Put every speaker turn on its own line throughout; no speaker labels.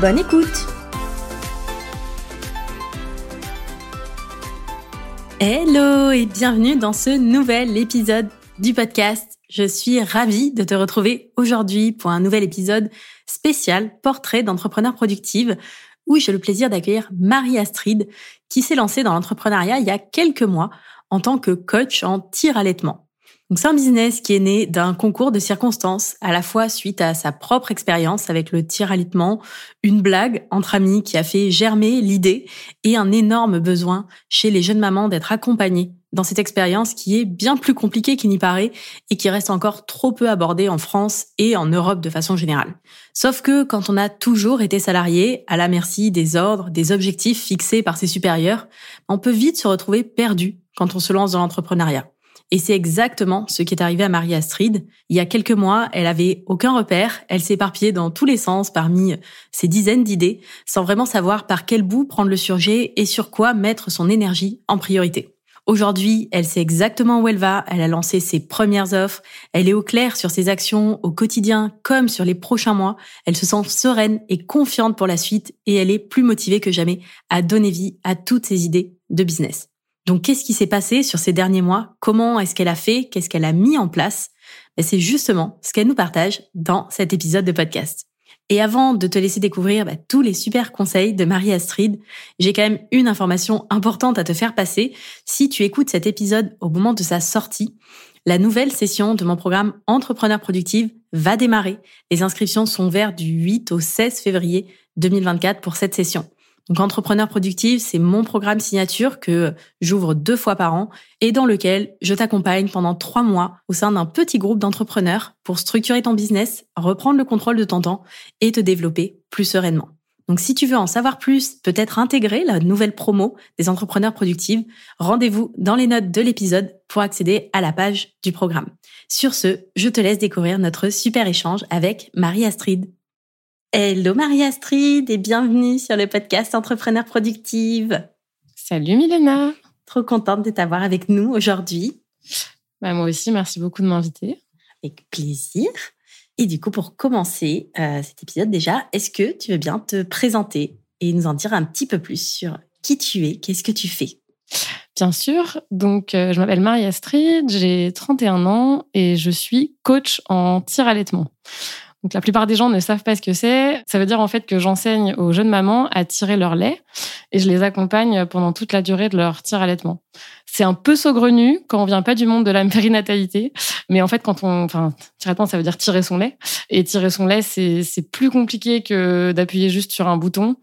Bonne écoute Hello et bienvenue dans ce nouvel épisode du podcast. Je suis ravie de te retrouver aujourd'hui pour un nouvel épisode spécial portrait d'entrepreneur productive où j'ai le plaisir d'accueillir Marie Astrid qui s'est lancée dans l'entrepreneuriat il y a quelques mois en tant que coach en tir allaitement. Donc c'est un business qui est né d'un concours de circonstances, à la fois suite à sa propre expérience avec le tir alitement, une blague entre amis qui a fait germer l'idée et un énorme besoin chez les jeunes mamans d'être accompagnées dans cette expérience qui est bien plus compliquée qu'il n'y paraît et qui reste encore trop peu abordée en France et en Europe de façon générale. Sauf que quand on a toujours été salarié à la merci des ordres, des objectifs fixés par ses supérieurs, on peut vite se retrouver perdu quand on se lance dans l'entrepreneuriat. Et c'est exactement ce qui est arrivé à Marie Astrid. Il y a quelques mois, elle avait aucun repère, elle s'est éparpillée dans tous les sens parmi ces dizaines d'idées, sans vraiment savoir par quel bout prendre le sujet et sur quoi mettre son énergie en priorité. Aujourd'hui, elle sait exactement où elle va, elle a lancé ses premières offres, elle est au clair sur ses actions au quotidien comme sur les prochains mois, elle se sent sereine et confiante pour la suite et elle est plus motivée que jamais à donner vie à toutes ses idées de business. Donc, qu'est-ce qui s'est passé sur ces derniers mois? Comment est-ce qu'elle a fait? Qu'est-ce qu'elle a mis en place? Ben, C'est justement ce qu'elle nous partage dans cet épisode de podcast. Et avant de te laisser découvrir ben, tous les super conseils de Marie Astrid, j'ai quand même une information importante à te faire passer. Si tu écoutes cet épisode au moment de sa sortie, la nouvelle session de mon programme Entrepreneur Productive va démarrer. Les inscriptions sont ouvertes du 8 au 16 février 2024 pour cette session. Donc Entrepreneur Productive, c'est mon programme signature que j'ouvre deux fois par an et dans lequel je t'accompagne pendant trois mois au sein d'un petit groupe d'entrepreneurs pour structurer ton business, reprendre le contrôle de ton temps et te développer plus sereinement. Donc si tu veux en savoir plus, peut-être intégrer la nouvelle promo des entrepreneurs productives, rendez-vous dans les notes de l'épisode pour accéder à la page du programme. Sur ce, je te laisse découvrir notre super échange avec Marie Astrid. Hello Marie-Astrid et bienvenue sur le podcast Entrepreneur Productive.
Salut Milena.
Trop contente de t'avoir avec nous aujourd'hui.
Bah, moi aussi, merci beaucoup de m'inviter.
Avec plaisir. Et du coup, pour commencer euh, cet épisode déjà, est-ce que tu veux bien te présenter et nous en dire un petit peu plus sur qui tu es, qu'est-ce que tu fais?
Bien sûr. Donc, euh, je m'appelle Marie-Astrid, j'ai 31 ans et je suis coach en tir allaitement. Donc la plupart des gens ne savent pas ce que c'est. Ça veut dire en fait que j'enseigne aux jeunes mamans à tirer leur lait et je les accompagne pendant toute la durée de leur tir allaitement. C'est un peu saugrenu quand on vient pas du monde de la périnatalité, mais en fait quand on, enfin, tirer ça veut dire tirer son lait et tirer son lait c'est c'est plus compliqué que d'appuyer juste sur un bouton.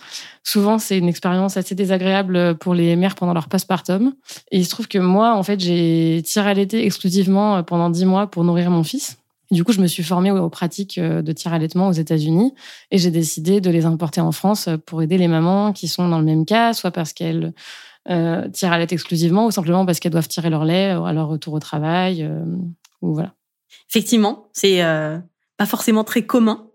Souvent c'est une expérience assez désagréable pour les mères pendant leur postpartum. Et il se trouve que moi en fait j'ai tiré l'été exclusivement pendant dix mois pour nourrir mon fils. Du coup, je me suis formée aux pratiques euh, de tir allaitement aux États-Unis et j'ai décidé de les importer en France pour aider les mamans qui sont dans le même cas, soit parce qu'elles euh, tirent à lait exclusivement ou simplement parce qu'elles doivent tirer leur lait à leur retour au travail. Euh, ou voilà.
Effectivement, c'est pas forcément très commun.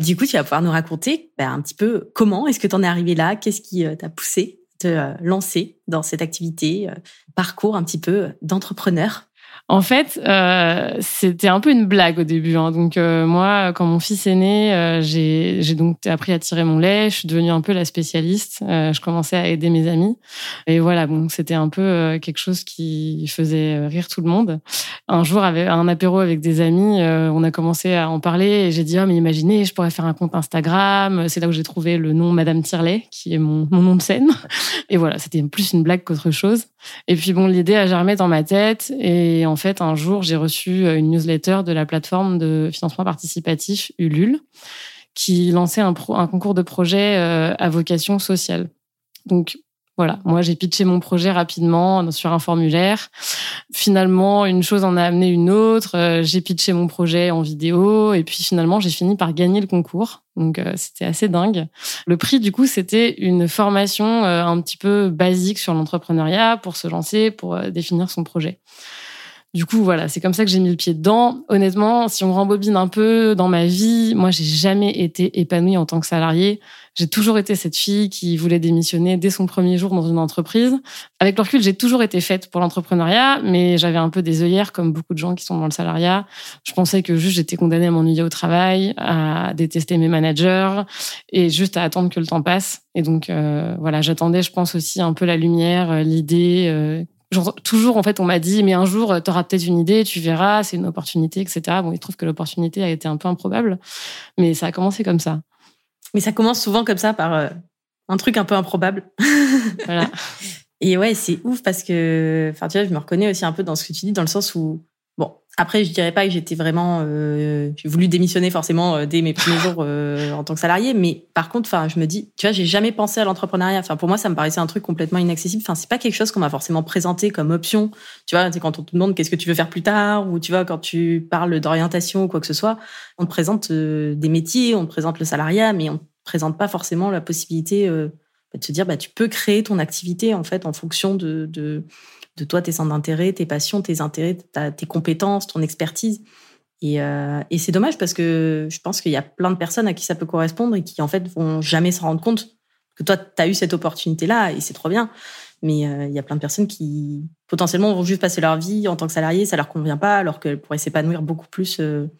Du coup, tu vas pouvoir nous raconter ben, un petit peu comment est-ce que tu en es arrivé là, qu'est-ce qui t'a poussé te lancer dans cette activité, parcours un petit peu d'entrepreneur?
En fait, euh, c'était un peu une blague au début. Hein. Donc euh, moi, quand mon fils est né, euh, j'ai donc appris à tirer mon lait. Je suis devenue un peu la spécialiste. je commençais à aider mes amis. Et voilà, bon, c'était un peu quelque chose qui faisait rire tout le monde. Un jour, avec un apéro avec des amis, on a commencé à en parler et j'ai dit, oh, mais imaginez, je pourrais faire un compte Instagram. C'est là où j'ai trouvé le nom Madame Tirlet, qui est mon, mon nom de scène. Et voilà, c'était plus une blague qu'autre chose. Et puis bon, l'idée a germé dans ma tête et fait, un jour, j'ai reçu une newsletter de la plateforme de financement participatif Ulule qui lançait un, concours de projet euh, à vocation sociale. Donc, Voilà, moi j'ai pitché mon projet rapidement sur un formulaire. Finalement, une chose en a amené une autre. Euh, j'ai pitché mon projet en vidéo et puis finalement j'ai fini par gagner le concours. Donc euh, c'était assez dingue. Le prix du coup c'était une formation euh, un petit peu basique sur l'entrepreneuriat pour se lancer, pour définir son projet. Du coup, voilà, c'est comme ça que j'ai mis le pied dedans. Honnêtement, si on rembobine un peu dans ma vie, moi, j'ai jamais été épanouie en tant que salariée. J'ai toujours été cette fille qui voulait démissionner dès son premier jour dans une entreprise. Avec le recul, j'ai toujours été faite pour l'entrepreneuriat, mais j'avais un peu des œillères comme beaucoup de gens qui sont dans le salariat. Je pensais que juste j'étais condamnée à m'ennuyer au travail, à détester mes managers et juste à attendre que le temps passe. Et donc, euh, voilà, j'attendais, je pense aussi un peu la lumière, euh, l'idée euh, toujours, en fait, on m'a dit, mais un jour, tu auras peut-être une idée, tu verras, c'est une opportunité, etc. Bon, il trouve que l'opportunité a été un peu improbable, mais ça a commencé comme ça.
Mais ça commence souvent comme ça par euh, un truc un peu improbable. voilà. Et ouais, c'est ouf parce que, enfin, tu vois, je me reconnais aussi un peu dans ce que tu dis, dans le sens où après, je dirais pas que j'étais vraiment, euh, j'ai voulu démissionner forcément euh, dès mes premiers jours euh, en tant que salarié, mais par contre, enfin, je me dis, tu vois, j'ai jamais pensé à l'entrepreneuriat. Enfin, pour moi, ça me paraissait un truc complètement inaccessible. Enfin, c'est pas quelque chose qu'on m'a forcément présenté comme option. Tu vois, c'est quand on te demande qu'est-ce que tu veux faire plus tard, ou tu vois, quand tu parles d'orientation ou quoi que ce soit, on te présente des métiers, on te présente le salariat, mais on te présente pas forcément la possibilité de se dire, bah, tu peux créer ton activité en fait en fonction de, de toi, tes centres d'intérêt, tes passions, tes intérêts, tes compétences, ton expertise. Euh, et, c'est dommage parce que je pense qu'il y a plein de personnes à qui ça peut correspondre et qui, en fait, vont jamais s'en rendre compte que toi, tu as eu cette opportunité-là et c'est trop bien. Mais euh, il y a plein de personnes qui, potentiellement, vont juste passer leur vie en tant que salarié, ça leur convient pas, alors qu'elles pourraient s'épanouir beaucoup plus euh,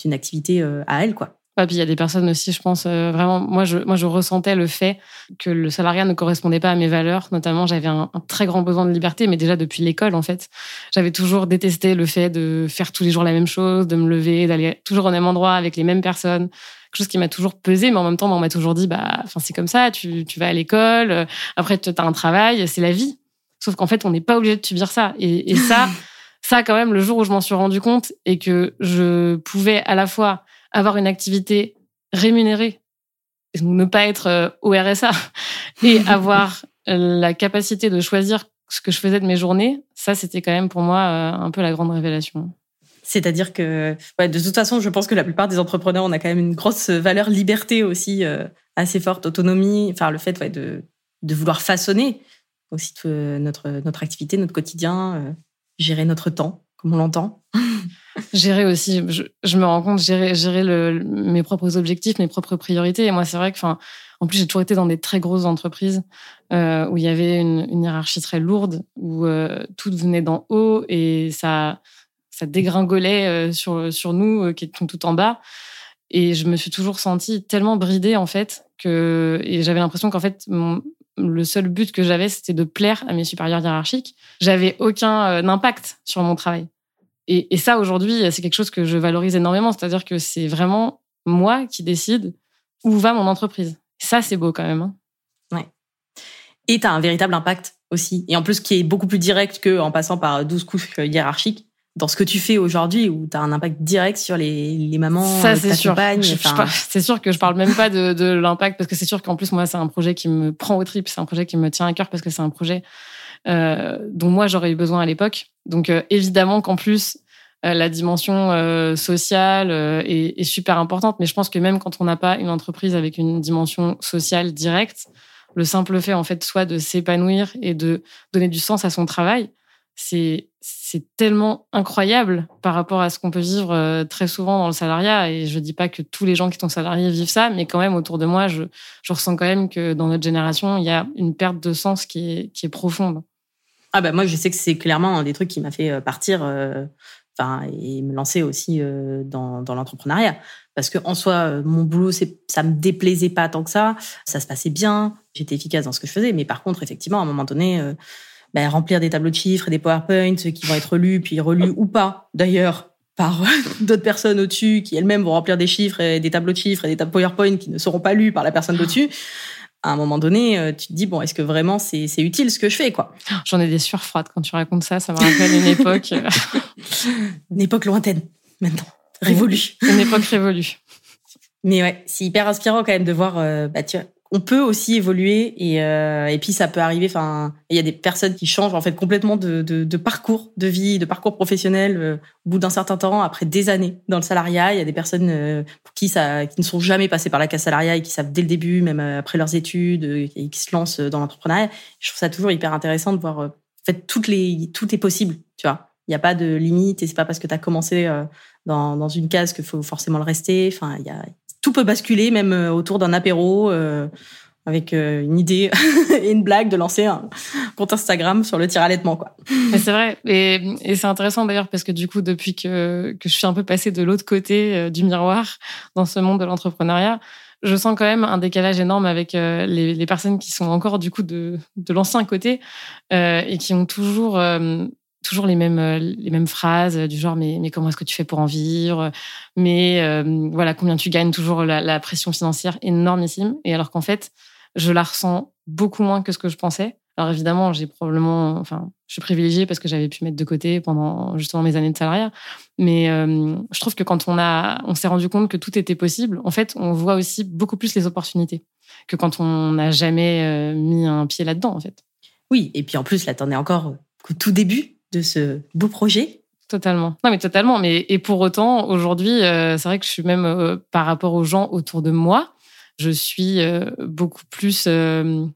d'une activité à elles, quoi.
Et puis il y a des personnes aussi, je pense euh, vraiment. Moi, je moi je ressentais le fait que le salariat ne correspondait pas à mes valeurs. Notamment, j'avais un, très grand besoin de liberté, mais déjà depuis l'école en fait, j'avais toujours détesté le fait de faire tous les jours la même chose, de me lever, d'aller toujours au même endroit avec les mêmes personnes. Quelque chose qui m'a toujours pesé, mais en même temps, on m'a toujours dit, bah, enfin c'est comme ça. Tu tu vas à l'école, euh, après tu as un travail, c'est la vie. Sauf qu'en fait, on n'est pas obligé de subir ça. Et, et ça, ça quand même, le jour où je m'en suis rendu compte et que je pouvais à la fois avoir une activité rémunérée, ne pas être euh, au RSA et avoir la capacité de choisir ce que je faisais de mes journées, ça c'était quand même pour moi euh, un peu la grande révélation.
C'est-à-dire que, de toute façon, je pense que la plupart des entrepreneurs, on a quand même une grosse valeur liberté aussi, euh, assez forte, autonomie, enfin le fait de, de vouloir façonner aussi notre, notre activité, notre quotidien, gérer notre temps, comme on l'entend.
gérer aussi, je, me rends compte, gérer, gérer le, mes propres objectifs, mes propres priorités. Et moi, c'est vrai que, en plus, j'ai toujours été dans des très grosses entreprises euh, où il y avait une, une, hiérarchie très lourde, où euh, tout venait d'en haut et ça, ça dégringolait euh, sur, sur nous euh, qui étions tout en bas. Et je me suis toujours sentie tellement bridée, en fait, que, et j'avais l'impression qu'en fait, mon, le seul but que j'avais, c'était de plaire à mes supérieurs hiérarchiques. J'avais aucun impact sur mon travail. Et, et ça, aujourd'hui, c'est quelque chose que je valorise énormément. C'est-à-dire que c'est vraiment moi qui décide où va mon entreprise. Ça, c'est beau quand même. Hein.
Ouais. Et tu as un véritable impact aussi. Et en plus, qui est beaucoup plus direct qu'en passant par 12 couches hiérarchiques dans ce que tu fais aujourd'hui, où tu as un impact direct sur les, les mamans,
ça, c'est sûr. C'est sûr que je parle même pas de, de l'impact, parce que c'est sûr qu'en plus, moi, c'est un projet qui me prend au trip, c'est un projet qui me tient à cœur, parce que c'est un projet dont moi j'aurais eu besoin à l'époque. Donc euh, évidemment qu'en plus euh, la dimension sociale est, super importante, mais je pense que même quand on n'a pas une entreprise avec une dimension sociale directe, le simple fait en fait soit de s'épanouir et de donner du sens à son travail, c'est c'est tellement incroyable par rapport à ce qu'on peut vivre très souvent dans le salariat. Et je dis pas que tous les gens qui sont salariés vivent ça, mais quand même autour de moi, je, je ressens quand même que dans notre génération, il y a une perte de sens qui est, qui est profonde.
Ah bah moi je sais que c'est clairement un des trucs qui m'a fait euh, partir euh, et me lancer aussi euh, dans, dans l'entrepreneuriat parce que en soi mon boulot ça me déplaisait pas tant que ça ça se passait bien j'étais efficace dans ce que je faisais mais par contre effectivement à un moment donné bah, remplir des tableaux de chiffres et des PowerPoints qui vont être lus puis relus ou pas d'ailleurs par d'autres personnes au-dessus qui elles-mêmes vont remplir des chiffres et des tableaux de chiffres et des PowerPoints qui ne seront pas lus par la personne d'au-dessus à un moment donné, euh, tu te dis bon, est-ce que vraiment c'est utile ce que je fais quoi?
J'en ai des sueurs froides quand tu racontes ça. Ça me rappelle une époque, euh,
une époque lointaine maintenant, révolue.
Une époque révolue.
Mais ouais, c'est hyper inspirant quand même de voir, euh, bah, tu vois, on peut aussi évoluer et, euh, et puis ça peut arriver. Enfin, il y a des personnes qui changent en fait complètement de, de, de parcours de vie, de parcours professionnel euh, au bout d'un certain temps, après des années dans le salariat. Il y a des personnes euh, pour qui ça, qui ne sont jamais passées par la case salariat et qui savent dès le début, même après leurs études, et qui se lancent dans l'entrepreneuriat. Je trouve ça toujours hyper intéressant de voir. en fait, toutes les, tout est possible. Tu vois, il n'y a pas de limite et c'est pas parce que tu as commencé dans, dans une case qu'il faut forcément le rester. Enfin, tout peut basculer, même euh, autour d'un apéro, euh, avec euh, une idée et une blague de lancer un compte Instagram sur le tir allaitement, quoi.
C'est vrai, et, c'est intéressant d'ailleurs parce que du coup, depuis que, que je suis un peu passée de l'autre côté du miroir dans ce monde de l'entrepreneuriat, je sens quand même un décalage énorme avec les, les, personnes qui sont encore du coup de, de l'ancien côté euh, et qui ont toujours toujours les mêmes euh, les mêmes phrases du genre mais mais comment est-ce que tu fais pour en vivre? Mais euh, voilà combien tu gagnes toujours la, pression financière énormissime. Et alors qu'en fait je la ressens beaucoup moins que ce que je pensais. Alors évidemment j'ai probablement enfin je suis privilégiée parce que j'avais pu mettre de côté pendant justement mes années de salariat. Mais euh, je trouve que quand on a on s'est rendu compte que tout était possible en fait on voit aussi beaucoup plus les opportunités que quand on n'a jamais mis un pied là-dedans en fait.
Oui et puis en plus là t'en es encore au tout début de ce beau projet.
Totalement. Non, mais totalement. Mais et pour autant, aujourd'hui, euh, c'est vrai que je suis même euh, par rapport aux gens autour de moi, je suis euh, beaucoup plus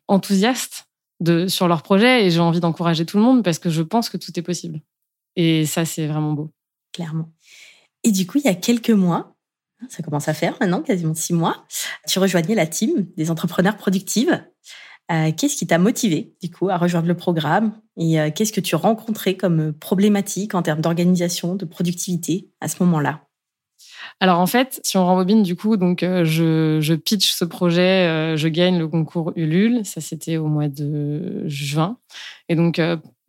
enthousiaste de sur leur projet et j'ai envie d'encourager tout le monde parce que je pense que tout est possible. Et ça, c'est vraiment beau.
Clairement. Et du coup, il y a quelques mois, ça commence à faire maintenant, quasiment six mois, tu rejoignais la team des entrepreneurs productives. Euh, qu'est-ce qui t'a motivé, du coup, à rejoindre le programme Et euh, qu'est-ce que tu rencontrais comme problématique en termes d'organisation, de productivité à ce moment-là?
Alors en fait, si on rembobine du coup, donc euh, je, je, pitch ce projet, je gagne le concours Ulule, ça c'était au mois de juin, et donc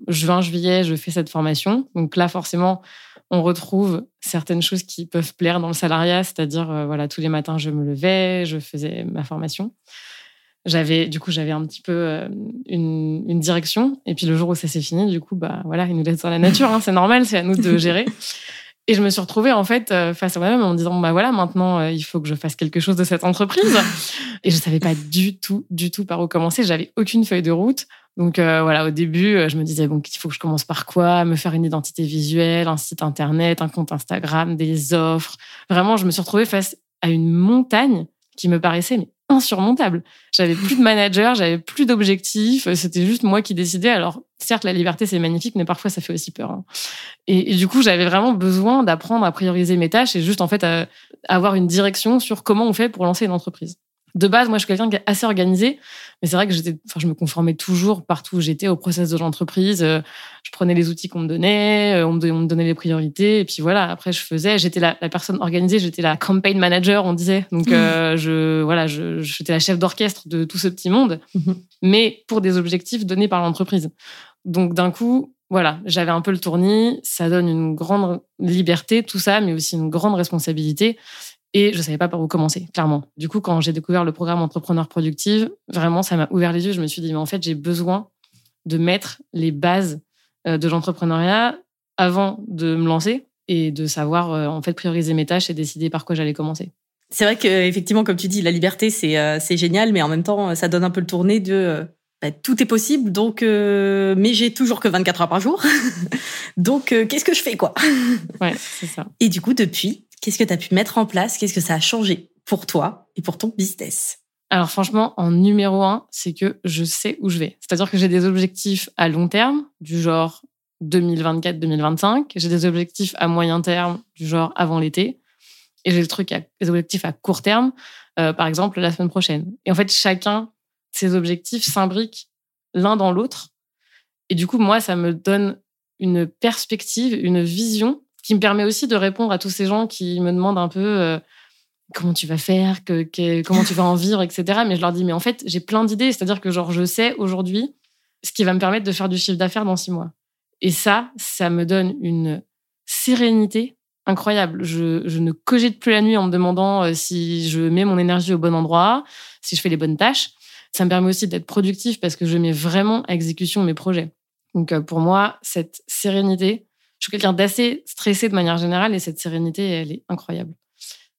juin juillet, je fais cette formation. Donc là forcément, on retrouve certaines choses qui peuvent plaire dans le salariat, c'est-à-dire voilà tous les matins je me levais, je faisais ma formation j'avais du coup j'avais un petit peu euh, une, une, direction. Et puis le jour où ça s'est fini du coup bah voilà il nous laisse dans la nature hein, c'est normal c'est à nous de gérer. Et je me suis retrouvée en fait euh, face à moi-même en me disant bah voilà maintenant euh, il faut que je fasse quelque chose de cette entreprise. Et je savais pas du tout du tout par où commencer. J'avais aucune feuille de route. Donc voilà au début je me disais bon il faut que je commence par quoi? Me faire une identité visuelle un site internet un compte Instagram des offres. Vraiment je me suis retrouvée face à une montagne qui me paraissait mais insurmontable. J'avais plus de manager, j'avais plus d'objectifs, c'était juste moi qui décidais. Alors, certes, la liberté, c'est magnifique, mais parfois, ça fait aussi peur. Hein. Et, du coup, j'avais vraiment besoin d'apprendre à prioriser mes tâches et juste, en fait, à avoir une direction sur comment on fait pour lancer une entreprise de base, moi, je suis quelqu'un qui est assez organisé, mais c'est vrai que j'étais, enfin, je me conformais toujours partout où j'étais au process de l'entreprise. Euh, je prenais les outils qu'on me donnait, euh, on me, donnait les priorités, et puis voilà. Après, je faisais. J'étais la, personne organisée, j'étais la campaign manager, on disait. Donc, euh, je, voilà, je, j'étais la chef d'orchestre de tout ce petit monde, mhm. mais pour des objectifs donnés par l'entreprise. Donc, d'un coup, voilà, j'avais un peu le tournis. Ça donne une grande liberté, tout ça, mais aussi une grande responsabilité. Et je savais pas par où commencer, clairement. Du coup, quand j'ai découvert le programme Entrepreneur Productive, vraiment, ça m'a ouvert les yeux. Je me suis dit, mais en fait, j'ai besoin de mettre les bases euh, de l'entrepreneuriat avant de me lancer et de savoir, euh, en fait, prioriser mes tâches et décider par quoi j'allais commencer.
C'est vrai que effectivement, comme tu dis, la liberté, c'est euh, génial, mais en même temps, ça donne un peu le tourné de bah, tout est possible, donc mais j'ai toujours que 24 heures par jour. donc qu'est-ce que je fais quoi?
Ouais, c'est ça.
Et du coup, depuis, Qu'est-ce que tu as pu mettre en place? Qu'est-ce que ça a changé pour toi et pour ton business?
Alors franchement, en numéro un, c'est que je sais où je vais. C'est-à-dire que j'ai des objectifs à long terme, du genre 2024-2025. J'ai des objectifs à moyen terme, du genre avant l'été. Et j'ai des trucs, des objectifs à court terme, euh, par exemple la semaine prochaine. Et en fait, chacun, ces objectifs s'imbriquent l'un dans l'autre. Et du coup, moi, ça me donne une perspective, une vision qui me permet aussi de répondre à tous ces gens qui me demandent un peu euh, comment tu vas faire, que, comment tu vas en vivre, etc. Mais je leur dis, mais en fait, j'ai plein d'idées. C'est-à-dire que genre, je sais aujourd'hui ce qui va me permettre de faire du chiffre d'affaires dans six mois. Et ça, ça me donne une sérénité incroyable. Je, je, ne cogite plus la nuit en me demandant euh, si je mets mon énergie au bon endroit, si je fais les bonnes tâches. Ça me permet aussi d'être productif parce que je mets vraiment à exécution mes projets. Donc euh, pour moi, cette sérénité, je suis quelqu'un d'assez stressé de manière générale et cette sérénité, elle est incroyable.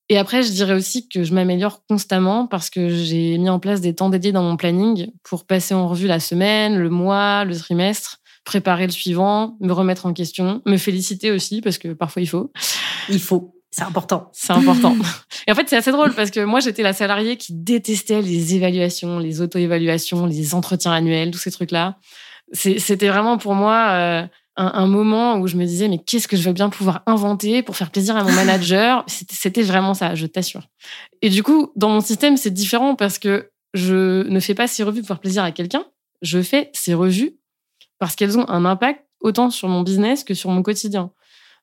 Et après, je dirais aussi que je m'améliore constamment parce que j'ai mis en place des temps dédiés dans mon planning pour passer en revue la semaine, le mois, le trimestre, préparer le suivant, me remettre en question, me féliciter aussi parce que parfois il faut.
Il faut. C'est important.
C'est important. Et en fait, c'est assez drôle parce que moi, j'étais la salariée qui détestait les évaluations, les auto-évaluations, les entretiens annuels, tous ces trucs-là. C'était vraiment pour moi euh, un, moment où je me disais, mais qu'est-ce que je veux bien pouvoir inventer pour faire plaisir à mon manager? C'était vraiment ça, je t'assure. Et du coup, dans mon système, c'est différent parce que je ne fais pas ces revues pour faire plaisir à quelqu'un. Je fais ces revues parce qu'elles ont un impact autant sur mon business que sur mon quotidien.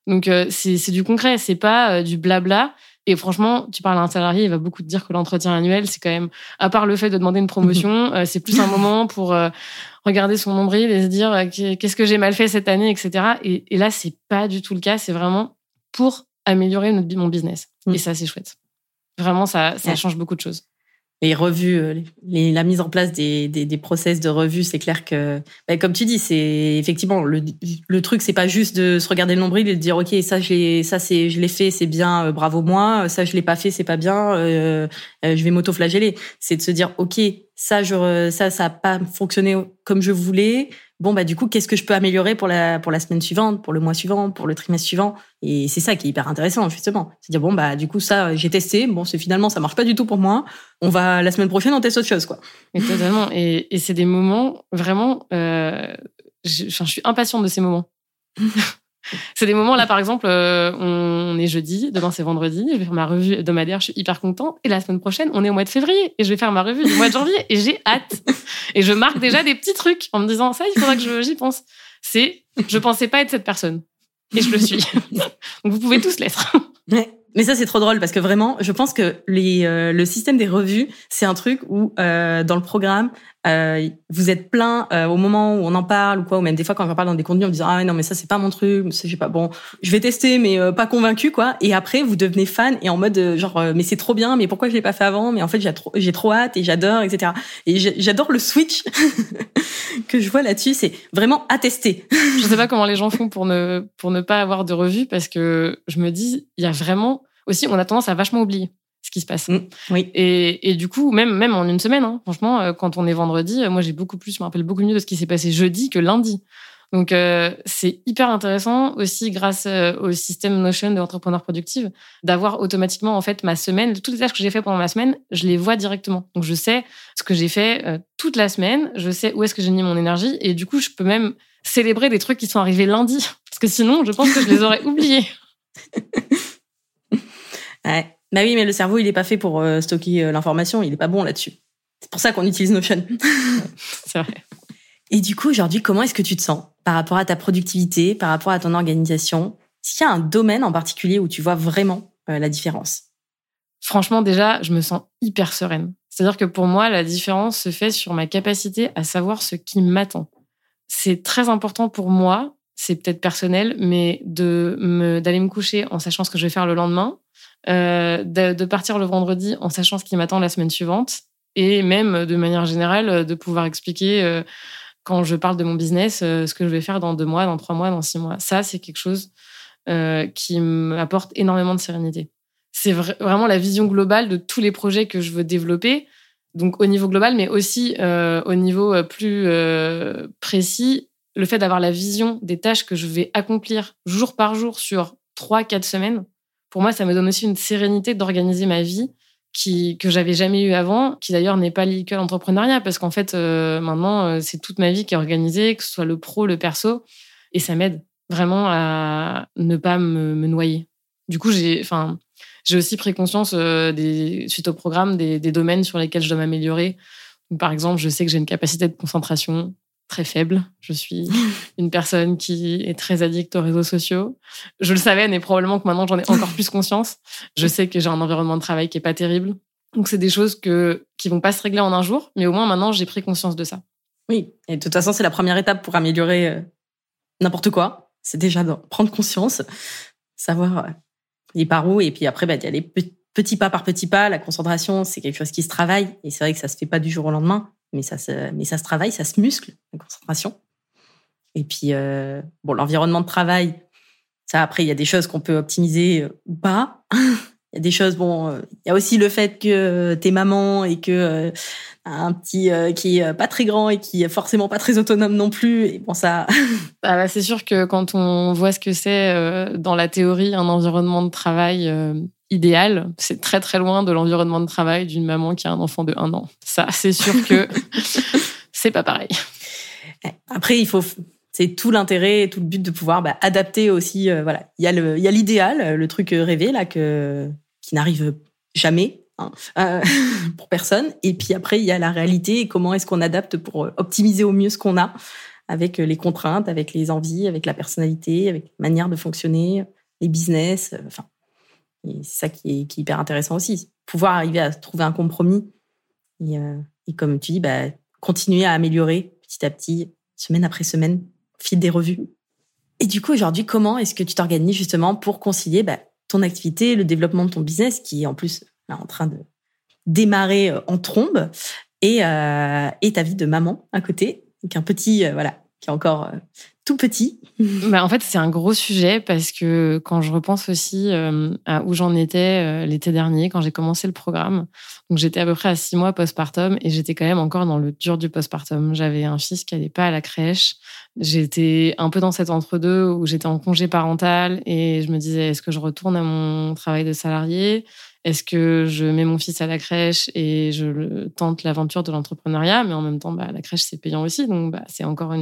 Donc, euh, c'est du concret, c'est pas euh, du blabla. Et franchement, tu parles à un salarié, il va beaucoup te dire que l'entretien annuel, c'est quand même, à part le fait de demander une promotion, euh, c'est plus un moment pour regarder son nombril et se dire qu'est-ce que j'ai mal fait cette année, etc. Et, et là, c'est pas du tout le cas. C'est vraiment pour améliorer notre, mon business. Mm. Et ça, c'est chouette. Vraiment, ça, ça change beaucoup de choses
les revues, euh, la mise en place des, des, des process de revues, c'est clair que, bah, comme tu dis, c'est effectivement le, le truc, c'est pas juste de se regarder le nombril et de dire ok ça j'ai ça c'est je l'ai fait c'est bien euh, bravo moi ça je l'ai pas fait c'est pas bien euh, euh je vais m'auto-flageller. C'est de se dire ok ça je ça ça a pas fonctionné comme je voulais bon bah du coup qu'est-ce que je peux améliorer pour la pour la semaine suivante, pour le mois suivant, pour le trimestre suivant? Et c'est ça qui est hyper intéressant justement. C'est dire bon bah du coup ça j'ai testé, bon c'est finalement ça marche pas du tout pour moi. On va la semaine prochaine on teste autre chose quoi.
Et totalement et, et c'est des moments vraiment euh, je, je suis impatiente de ces moments. C'est des moments là, par exemple, euh, on est jeudi, demain c'est vendredi, je vais faire ma revue hebdomadaire, je suis hyper contente. Et la semaine prochaine, on est au mois de février et je vais faire ma revue du mois de janvier et j'ai hâte. Et je marque déjà des petits trucs en me disant ça, il faudra que j'y pense. C'est, je pensais pas être cette personne et je le suis. Donc vous pouvez tous l'être.
Mais ça, c'est trop drôle parce que vraiment, je pense que les, euh, le système des revues, c'est un truc où euh, dans le programme, euh, vous êtes plein euh, au moment où on en parle ou quoi, ou même des fois quand j'en parle dans des contenus, on me dit ah non mais ça c'est pas mon truc, c'est pas bon, je vais tester mais euh, pas convaincu quoi. Et après vous devenez fan et en mode genre mais c'est trop bien, mais pourquoi je l'ai pas fait avant? Mais en fait j'ai trop, j'ai trop hâte et j'adore etc. Et j'adore le switch que je vois là-dessus, c'est vraiment à tester.
je sais pas comment les gens font pour ne pour ne pas avoir de revue parce que je me dis il y a vraiment aussi on a tendance à vachement oublier ce qui se passe. Mm,
oui.
Et, et, du coup, même, même en une semaine, hein, franchement, euh, quand on est vendredi, euh, moi j'ai beaucoup plus, je me rappelle beaucoup mieux de ce qui s'est passé jeudi que lundi. Donc euh, c'est hyper intéressant aussi grâce au système Notion de entrepreneur productive d'avoir automatiquement en fait ma semaine, toutes les tâches que j'ai fait pendant ma semaine, je les vois directement. Donc je sais ce que j'ai fait toute la semaine, je sais où est-ce que j'ai mis mon énergie et du coup je peux même célébrer des trucs qui sont arrivés lundi parce que sinon je pense que je les aurais oubliés.
ouais. Bah oui, mais le cerveau, il est pas fait pour euh, stocker euh, l'information, il est pas bon là-dessus. C'est pour ça qu'on utilise Notion.
c'est vrai.
Et du coup, aujourd'hui, comment est-ce que tu te sens par rapport à ta productivité, par rapport à ton organisation? Est-ce qu'il y a un domaine en particulier où tu vois vraiment euh, la différence?
Franchement, déjà, je me sens hyper sereine. C'est-à-dire que pour moi, la différence se fait sur ma capacité à savoir ce qui m'attend. C'est très important pour moi, c'est peut-être personnel, mais de me d'aller me coucher en sachant ce que je vais faire le lendemain, euh, de, partir le vendredi en sachant ce qui m'attend la semaine suivante et même de manière générale de pouvoir expliquer euh, quand je parle de mon business euh, ce que je vais faire dans deux mois, dans trois mois, dans six mois. Ça, c'est quelque chose qui m'apporte énormément de sérénité. C'est vraiment la vision globale de tous les projets que je veux développer. Donc au niveau global, mais aussi au niveau plus précis, le fait d'avoir la vision des tâches que je vais accomplir jour par jour sur trois, quatre semaines, pour moi, ça me donne aussi une sérénité d'organiser ma vie qui, que j'avais jamais eu avant, qui d'ailleurs n'est pas liée que l'entrepreneuriat, parce qu'en fait, euh, maintenant, euh, c'est toute ma vie qui est organisée, que ce soit le pro, le perso, et ça m'aide vraiment à ne pas me, noyer. Du coup, j'ai, enfin, j'ai aussi pris conscience euh, des, suite au programme des, des domaines sur lesquels je dois m'améliorer. Par exemple, je sais que j'ai une capacité de concentration très faible. Je suis une personne qui est très addicte aux réseaux sociaux. Je le savais, mais probablement que maintenant j'en ai encore plus conscience. Je sais que j'ai un environnement de travail qui est pas terrible. Donc c'est des choses que qui vont pas se régler en un jour, mais au moins maintenant j'ai pris conscience de ça.
Oui, et de toute façon c'est la première étape pour améliorer euh, n'importe quoi. C'est déjà de prendre conscience, savoir les euh, par où, et puis après bah, y aller petit pas par petit pas. La concentration c'est quelque chose qui se travaille, et c'est vrai que ça se fait pas du jour au lendemain mais ça se, mais ça se travaille, ça se muscle, la concentration. Et puis, euh, bon, l'environnement de travail, ça, après, il y a des choses qu'on peut optimiser euh, ou pas. il y a des choses. Bon, il y a aussi le fait que t'es maman et que un petit qui est pas très grand et qui est forcément pas très autonome non plus. Et bon, ça.
Ah bah, c'est sûr que quand on voit ce que c'est dans la théorie un environnement de travail idéal, c'est très très loin de l'environnement de travail d'une maman qui a un enfant de un an. Ça, c'est sûr que c'est pas pareil.
Après, il faut, c'est tout l'intérêt et tout le but de pouvoir bah, adapter aussi. Euh, voilà, il y a le, il y a l'idéal, le truc rêvé là que qui n'arrive jamais hein, euh, pour personne. Et puis après, il y a la réalité et comment est-ce qu'on adapte pour optimiser au mieux ce qu'on a avec les contraintes, avec les envies, avec la personnalité, avec la manière de fonctionner, les business. Enfin, et c'est ça qui est, hyper intéressant aussi. Pouvoir arriver à trouver un compromis. Et, euh, et comme tu dis, bah, continuer à améliorer petit à petit, semaine après semaine, fil des revues. Et du coup, aujourd'hui, comment est-ce que tu t'organises justement pour concilier bah, ton activité, le développement de ton business, qui est en plus là, en train de démarrer euh, en trombe, et, euh, et ta vie de maman à côté, donc un petit, voilà, qui est encore tout petit
bah, En fait, c'est un gros sujet parce que quand je repense aussi euh, à où j'en étais euh, l'été dernier, quand j'ai commencé le programme, donc j'étais à peu près à six mois postpartum et j'étais quand même encore dans le dur du postpartum. J'avais un fils qui n'allait pas à la crèche. J'étais un peu dans cet entre-deux où j'étais en congé parental et je me disais, est-ce que je retourne à mon travail de salarié? Est-ce que je mets mon fils à la crèche et je tente l'aventure de l'entrepreneuriat, mais en même temps, bah, la crèche c'est payant aussi, donc bah, c'est encore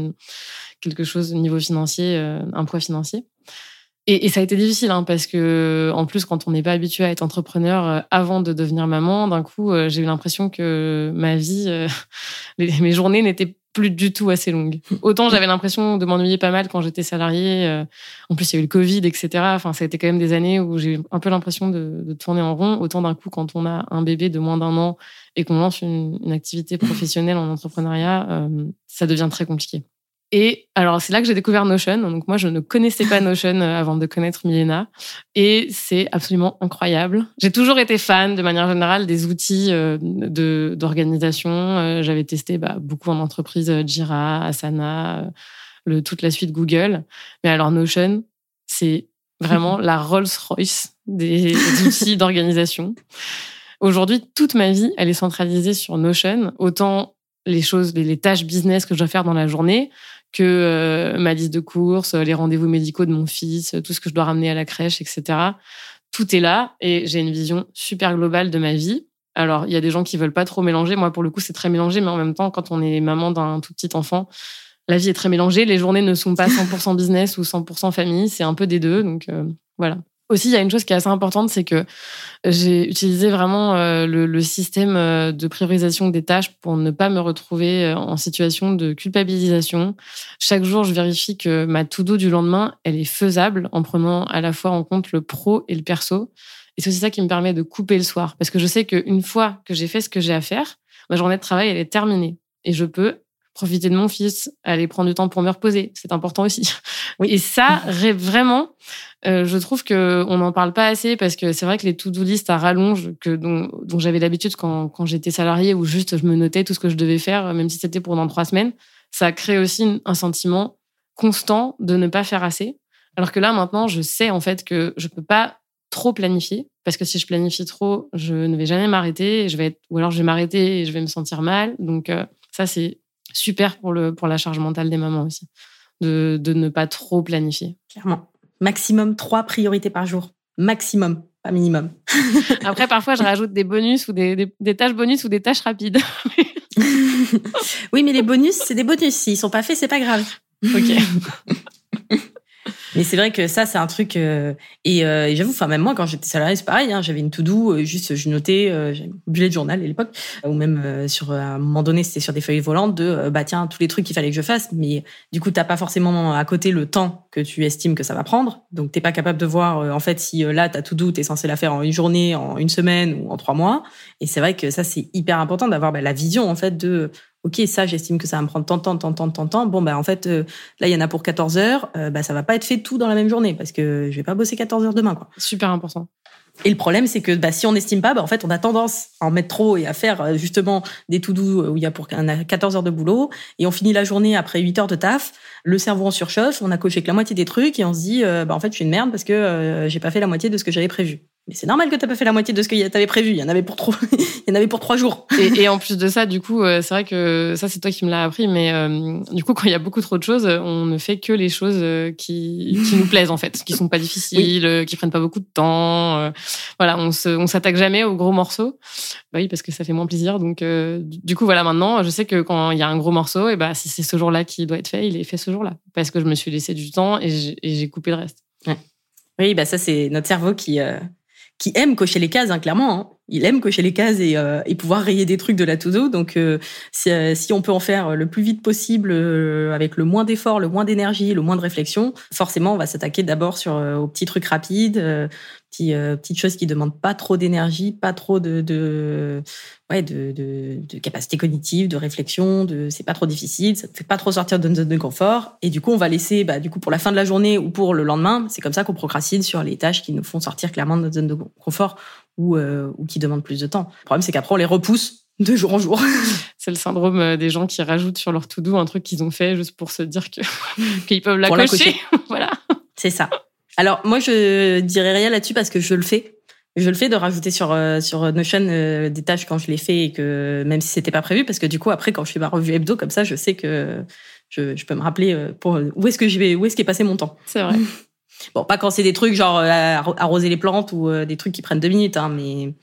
quelque chose au niveau financier, euh, un poids financier. Et, ça a été difficile hein, parce que en plus quand on n'est pas habitué à être entrepreneur euh, avant de devenir maman, d'un coup euh, j'ai eu l'impression que ma vie, mes journées n'étaient plus du tout assez longue. Autant j'avais l'impression de m'ennuyer pas mal quand j'étais salariée. Euh, en plus, il y a eu le Covid, etc. Enfin, ça a été quand même des années où j'ai un peu l'impression de, tourner en rond. Autant d'un coup, quand on a un bébé de moins d'un an et qu'on lance une, activité professionnelle en entrepreneuriat, euh, ça devient très compliqué. Et alors, c'est là que j'ai découvert Notion. Donc, moi, je ne connaissais pas Notion euh, avant de connaître Milena. Et c'est absolument incroyable. J'ai toujours été fan, de manière générale, des outils euh, de, d'organisation. Euh, j'avais testé bah, beaucoup en entreprise Jira, Asana, le, toute la suite Google. Mais alors, Notion, c'est vraiment la Rolls-Royce des outils d'organisation. Aujourd'hui, toute ma vie, elle est centralisée sur Notion. Autant les choses, les, tâches business que je dois faire dans la journée, que euh, ma liste de courses, les rendez-vous médicaux de mon fils, tout ce que je dois ramener à la crèche, etc. Tout est là et j'ai une vision super globale de ma vie. Alors, il y a des gens qui veulent pas trop mélanger. Moi, pour le coup, c'est très mélangé, mais en même temps, quand on est maman d'un tout petit enfant, la vie est très mélangée. Les journées ne sont pas 100% business ou 100% famille, c'est un peu des deux. Donc, euh, voilà. Aussi, il y a une chose qui est assez importante, c'est que j'ai utilisé vraiment euh, le, système euh, de priorisation des tâches pour ne pas me retrouver euh, en situation de culpabilisation. Chaque jour, je vérifie que ma to-do du lendemain, elle est faisable en prenant à la fois en compte le pro et le perso. Et c'est aussi ça qui me permet de couper le soir. Parce que je sais qu'une fois que j'ai fait ce que j'ai à faire, ma journée de travail, elle est terminée. Et je peux profiter de mon fils, aller prendre du temps pour me reposer. C'est important aussi. Oui. Et ça, vraiment, euh, je trouve que on n'en parle pas assez parce que c'est vrai que les to-do list à rallonge que dont, dont j'avais l'habitude quand, quand j'étais salariée où juste je me notais tout ce que je devais faire, même si c'était pour dans trois semaines, ça crée aussi un sentiment constant de ne pas faire assez. Alors que là maintenant, je sais en fait que je peux pas trop planifier parce que si je planifie trop, je ne vais jamais m'arrêter. Je vais être, ou alors je vais m'arrêter et je vais me sentir mal. Donc euh, ça c'est super pour le pour la charge mentale des mamans aussi de, de ne pas trop planifier.
Clairement maximum trois priorités par jour. Maximum, pas minimum.
Après, parfois, je rajoute des bonus ou des, des, tâches bonus ou des tâches rapides.
oui, mais les bonus, c'est des bonus. S'ils sont pas faits, c'est pas grave.
Ok.
Mais c'est vrai que ça, c'est un truc. Euh, euh, et, j'avoue, enfin même moi, quand j'étais salarié, c'est pareil. Hein, j'avais une to-do, euh, juste je notais, euh, bullet journal à l'époque, ou même sur à un moment donné, c'était sur des feuilles volantes de bah tiens tous les trucs qu'il fallait que je fasse. Mais du coup, t'as pas forcément à côté le temps que tu estimes que ça va prendre. Donc t'es pas capable de voir en fait si là ta to-do t'es censé la faire en une journée, en une semaine ou en trois mois. Et c'est vrai que ça c'est hyper important d'avoir bah, la vision en fait de ok, ça, j'estime que ça va me prendre tant, tant, tant, tant, tant, tant. Bon, bah, en fait, euh, là, il y en a pour 14 heures. Euh, bah, ça va pas être fait tout dans la même journée parce que je vais pas bosser 14 heures demain, quoi.
Super important.
Et le problème, c'est que bah, si on n'estime pas, bah, en fait, on a tendance à en mettre trop et à faire euh, justement des tout doux où il y a pour on a 14 heures de boulot et on finit la journée après 8 heures de taf. Le cerveau en surchauffe, on a coché que la moitié des trucs et on se dit, bah, en fait, je suis une merde parce que j'ai pas fait la moitié de ce que j'avais prévu. Mais c'est normal que t'as pas fait la moitié de ce que t'avais prévu. Il y en avait pour trop, il y en avait pour trois jours.
Et, en plus de ça, du coup, euh, c'est vrai que ça, c'est toi qui me l'as appris, mais euh, du coup, quand il y a beaucoup trop de choses, on ne fait que les choses euh, qui, qui nous plaisent, en fait, qui sont pas difficiles, qui prennent pas beaucoup de temps. voilà, on se, on s'attaque jamais aux gros morceaux. Bah oui, parce que ça fait moins plaisir. Donc, du coup, voilà, maintenant, je sais que quand il y a un gros morceau, et bah, si c'est ce jour-là qui doit être fait, il est fait ce jour-là. Parce que je me suis laissé du temps et j'ai coupé le reste.
Oui, bah ça, c'est notre cerveau qui, qui aime cocher les cases, hein, clairement. Hein. Il aime cocher les cases et, euh, et, pouvoir rayer des trucs de la to-do. Donc, euh, si, euh, si, on peut en faire le plus vite possible, avec le moins d'efforts, le moins d'énergie, le moins de réflexion, forcément, on va s'attaquer d'abord sur aux petits trucs rapides, petits, petites choses qui demandent pas trop d'énergie, pas trop de, de ouais, de, de, de, capacité cognitive, de réflexion, de c'est pas trop difficile, ça te fait pas trop sortir de zone de confort. Et du coup, on va laisser, bah, du coup, pour la fin de la journée ou pour le lendemain, c'est comme ça qu'on procrastine sur les tâches qui nous font sortir clairement de notre zone de confort ou, euh, ou qui demandent plus de temps. Le problème, c'est qu'après, on les repousse de jour en jour.
C'est le syndrome euh, des gens qui rajoutent sur leur to-do un truc qu'ils ont fait juste pour se dire que qu'ils peuvent la cocher. voilà.
C'est ça. Alors, moi, je dirais rien là-dessus parce que je le fais je le fais de rajouter sur euh, sur Notion euh, des tâches quand je les fais et que même si c'était pas prévu parce que du coup après quand je fais ma revue hebdo comme ça je sais que je, je peux me rappeler pour où est-ce que je vais où est-ce qu'est passé mon temps
c'est vrai
bon pas quand c'est des trucs genre arroser les plantes ou des trucs qui prennent deux minutes hein, mais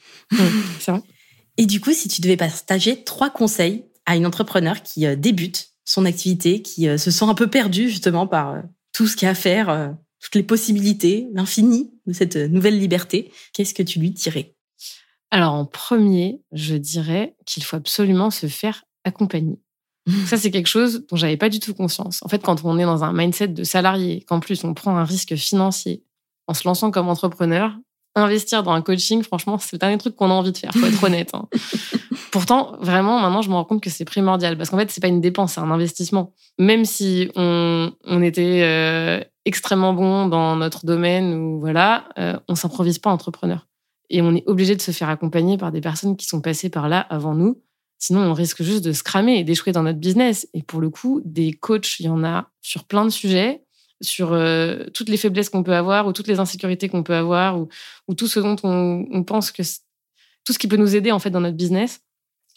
c'est vrai
et du coup si tu devais partager trois conseils à une entrepreneur qui débute son activité qui se sent un peu perdue justement par tout ce qu'il y a à faire toutes les possibilités, l'infini de cette nouvelle liberté, qu'est-ce que tu lui dirais?
Alors en premier, je dirais qu'il faut absolument se faire accompagner. Ça, c'est quelque chose dont j'avais pas du tout conscience. En fait, quand on est dans un mindset de salarié, qu'en plus on prend un risque financier en se lançant comme entrepreneur, investir dans un coaching, franchement, c'est le dernier truc qu'on a envie de faire, faut être honnête. Hein. Pourtant, vraiment, maintenant, je me rends compte que c'est primordial parce qu'en fait, c'est pas une dépense, c'est un investissement. Même si on, on était euh, extrêmement bon dans notre domaine ou voilà, euh, on s'improvise pas entrepreneur. Et on est obligé de se faire accompagner par des personnes qui sont passées par là avant nous. Sinon, on risque juste de se cramer et d'échouer dans notre business. Et pour le coup, des coachs, il y en a sur plein de sujets sur euh, toutes les faiblesses qu'on peut avoir ou toutes les insécurités qu'on peut avoir ou, ou, tout ce dont on, on pense que tout ce qui peut nous aider en fait dans notre business.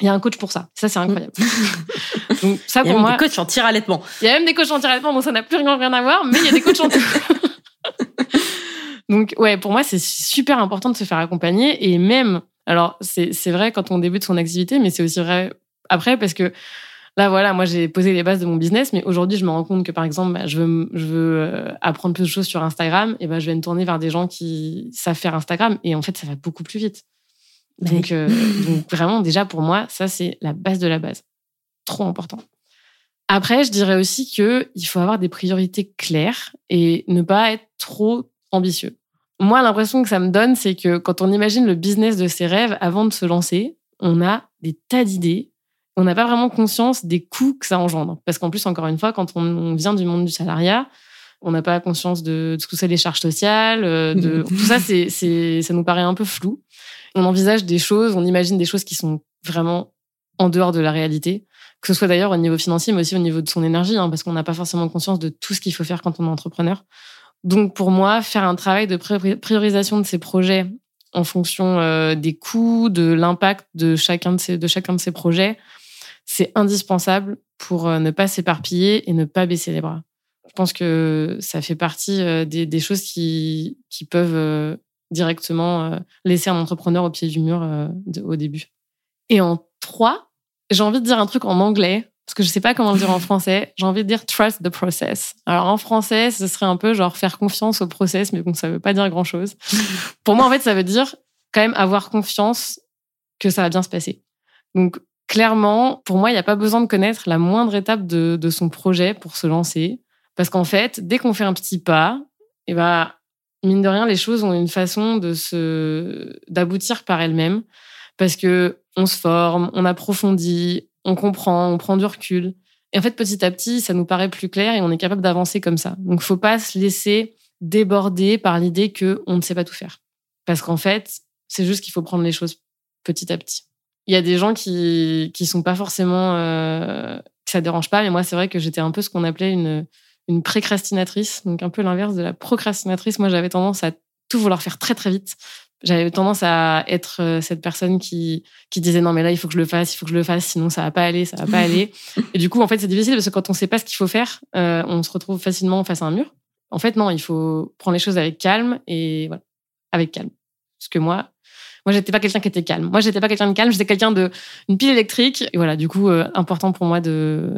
Il y a un coach pour ça. Ça, c'est incroyable.
Donc, ça, il y a même des coachs en tir allaitement.
Il y a même des coachs en tir allaitement. Bon, ça n'a plus rien, rien à voir, mais il y a des coachs en tir Donc, ouais, pour moi, c'est super important de se faire accompagner. Et même, alors, c'est vrai quand on débute son activité, mais c'est aussi vrai après parce que Là, voilà, moi, j'ai posé les bases de mon business, mais aujourd'hui, je me rends compte que, par exemple, bah, je veux, je veux euh, apprendre plus de choses sur Instagram, et ben, je vais me tourner vers des gens qui savent faire Instagram, et en fait, ça va beaucoup plus vite. Donc, euh, donc vraiment, déjà, pour moi, ça, c'est la base de la base. Trop important. Après, je dirais aussi qu'il faut avoir des priorités claires et ne pas être trop ambitieux. Moi, l'impression que ça me donne, c'est que quand on imagine le business de ses rêves avant de se lancer, on a des tas d'idées on n'a pas vraiment conscience des coûts que ça engendre. Parce qu'en plus, encore une fois, quand on vient du monde du salariat, on n'a pas conscience de, ce que c'est les charges sociales, euh, de tout ça, c'est, ça nous paraît un peu flou. On envisage des choses, on imagine des choses qui sont vraiment en dehors de la réalité, que ce soit d'ailleurs au niveau financier, mais aussi au niveau de son énergie, hein, parce qu'on n'a pas forcément conscience de tout ce qu'il faut faire quand on est entrepreneur. Donc pour moi, faire un travail de priorisation de ces projets en fonction euh, des coûts, de l'impact de chacun de ces, de chacun de ces projets, c'est indispensable pour euh, ne pas s'éparpiller et ne pas baisser les bras. Je pense que ça fait partie euh, des, choses qui, qui peuvent directement laisser un entrepreneur au pied du mur au début. Et en trois, j'ai envie de dire un truc en anglais, parce que je ne sais pas comment le dire en français. J'ai envie de dire trust the process. Alors en français, ce serait un peu genre faire confiance au process, mais bon, ça ne veut pas dire grand chose. Pour moi, en fait, ça veut dire quand même avoir confiance que ça va bien se passer. Donc, clairement, pour moi, il n'y a pas besoin de connaître la moindre étape de, son projet pour se lancer. Parce qu'en fait, dès qu'on fait un petit pas, et eh ben, mine de rien, les choses ont une façon de se, d'aboutir par elles-mêmes. Parce que on se forme, on approfondit, on comprend, on prend du recul. Et en fait, petit à petit, ça nous paraît plus clair et on est capable d'avancer comme ça. Donc, faut pas se laisser déborder par l'idée que on ne sait pas tout faire. Parce qu'en fait, c'est juste qu'il faut prendre les choses petit à petit. Il y a des gens qui qui sont pas forcément euh, que ça dérange pas, mais moi c'est vrai que j'étais un peu ce qu'on appelait une une précrastinatrice, donc un peu l'inverse de la procrastinatrice. Moi j'avais tendance à tout vouloir faire très très vite, J'avais tendance à être euh, cette personne qui, qui disait non, mais là, il faut que je le fasse, il faut que je le fasse, sinon ça va pas aller, ça va pas aller. Et du coup, en fait, c'est difficile parce que quand on sait pas ce qu'il faut faire, euh, on se retrouve facilement face à un mur. En fait, non, il faut prendre les choses avec calme et voilà, avec calme. Parce que moi, moi, j'étais pas quelqu'un qui était calme. Moi, j'étais pas quelqu'un de calme, j'étais quelqu'un de une pile électrique. Et voilà, du coup, euh, important pour moi de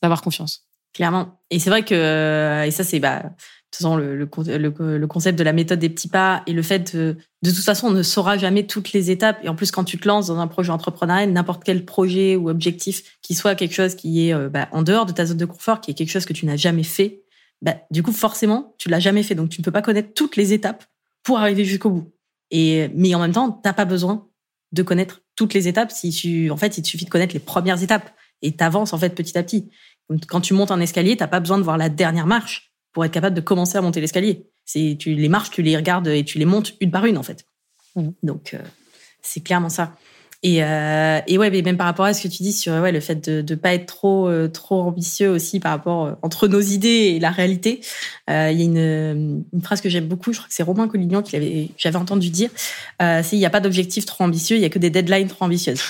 d'avoir confiance.
Clairement. Et c'est vrai que et ça, c'est bah toute façon, le, le, concept de la méthode des petits pas et le fait de, de toute façon, on ne saura jamais toutes les étapes. Et en plus, quand tu te lances dans un projet entrepreneurial, n'importe quel projet ou objectif qui soit quelque chose qui est euh, bah, en dehors de ta zone de confort, qui est quelque chose que tu n'as jamais fait, bah, du coup, forcément, tu l'as jamais fait. Donc, tu ne peux pas connaître toutes les étapes pour arriver jusqu'au bout. Et, mais en même temps, t'as pas besoin de connaître toutes les étapes. Si tu, en fait, il te suffit de connaître les premières étapes et t'avances, en fait, petit à petit. Quand tu montes un escalier, t'as pas besoin de voir la dernière marche pour être capable de commencer à monter l'escalier. C'est tu les marches, tu les regardes et tu les montes une par une en fait. Mmh. Donc euh, c'est clairement ça. Et, euh, et ouais, mais même par rapport à ce que tu dis sur ouais, le fait de ne pas être trop euh, trop ambitieux aussi par rapport euh, entre nos idées et la réalité, euh, il y a une, une phrase que j'aime beaucoup, je crois que c'est Romain Collignon qui l'avait j'avais entendu dire, c'est il n'y a pas d'objectif trop ambitieux, il y a que des deadlines trop ambitieuses.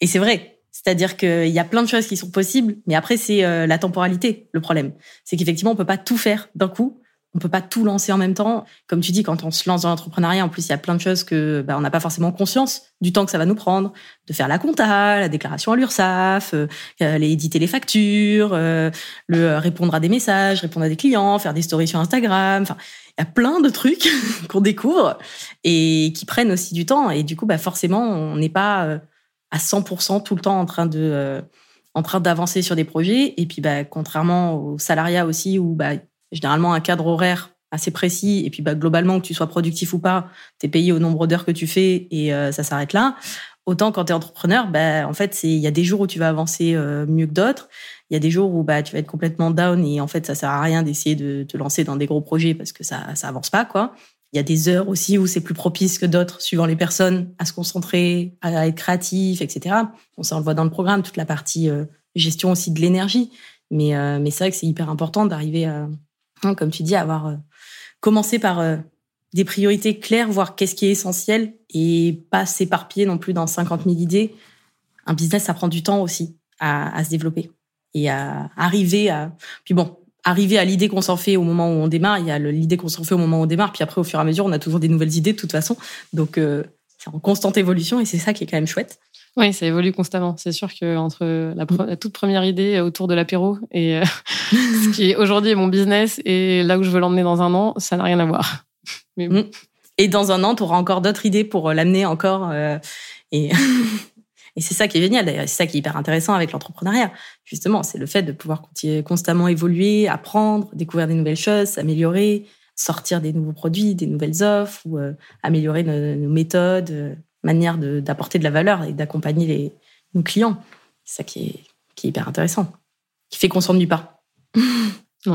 Et c'est vrai, c'est-à-dire qu'il y a plein de choses qui sont possibles, mais après c'est euh, la temporalité le problème. C'est qu'effectivement on peut pas tout faire d'un coup, on peut pas tout lancer en même temps. Comme tu dis, quand on se lance dans l'entrepreneuriat, en plus il y a plein de choses que bah, on n'a pas forcément conscience du temps que ça va nous prendre, de faire la compta, la déclaration à l'URSSAF, euh, euh éditer les factures, euh, le répondre à des messages, répondre à des clients, faire des stories sur Instagram. Enfin, il y a plein de trucs qu'on découvre et qui prennent aussi du temps. Et du coup, bah forcément, on n'est pas à 100% tout le temps en train de euh, en train d'avancer sur des projets et puis bah contrairement au salariat aussi où bah généralement un cadre horaire assez précis et puis bah globalement que tu sois productif ou pas, tu es payé au nombre d'heures que tu fais et euh, ça s'arrête là. Autant quand tu es entrepreneur, bah en fait, il y a des jours où tu vas avancer euh, mieux que d'autres, il y a des jours où bah tu vas être complètement down et en fait ça sert à rien d'essayer de te lancer dans des gros projets parce que ça ça avance pas quoi. Il y a des heures aussi où c'est plus propice que d'autres, suivant les personnes, à se concentrer, à être créatif, etc. Bon, ça, on le voit dans le programme, toute la partie euh, gestion aussi de l'énergie. Mais, euh, mais c'est vrai que c'est hyper important d'arriver à, hein, comme tu dis, à avoir euh, commencé par des priorités claires, voir qu'est-ce qui est essentiel et pas s'éparpiller non plus dans 50 000 idées. Un business, ça prend du temps aussi à, à se développer et à arriver à. Puis bon, arriver à l'idée qu'on s'en fait au moment où on démarre, il y a l'idée qu'on s'en fait au moment où on démarre, puis après au fur et à mesure, on a toujours des nouvelles idées de toute façon. Donc euh, c'est en constante évolution et c'est ça qui est quand même chouette.
Oui, ça évolue constamment. C'est sûr que entre la, toute première idée autour de l'apéro et euh, ce qui est aujourd'hui mon business et là où je veux l'emmener dans un an, ça n'a rien à voir.
Mais mm. Et dans un an, tu auras encore d'autres idées pour euh, l'amener encore. et Et c'est ça qui est génial, d'ailleurs. C'est ça qui est hyper intéressant avec l'entrepreneuriat. Justement, c'est le fait de pouvoir constamment évoluer, apprendre, découvrir des nouvelles choses, s'améliorer, sortir des nouveaux produits, des nouvelles offres ou euh, améliorer nos, méthodes, euh, manière d'apporter de, la valeur et d'accompagner nos clients. C'est ça qui est, qui est hyper intéressant, qui fait qu'on s'ennuie pas.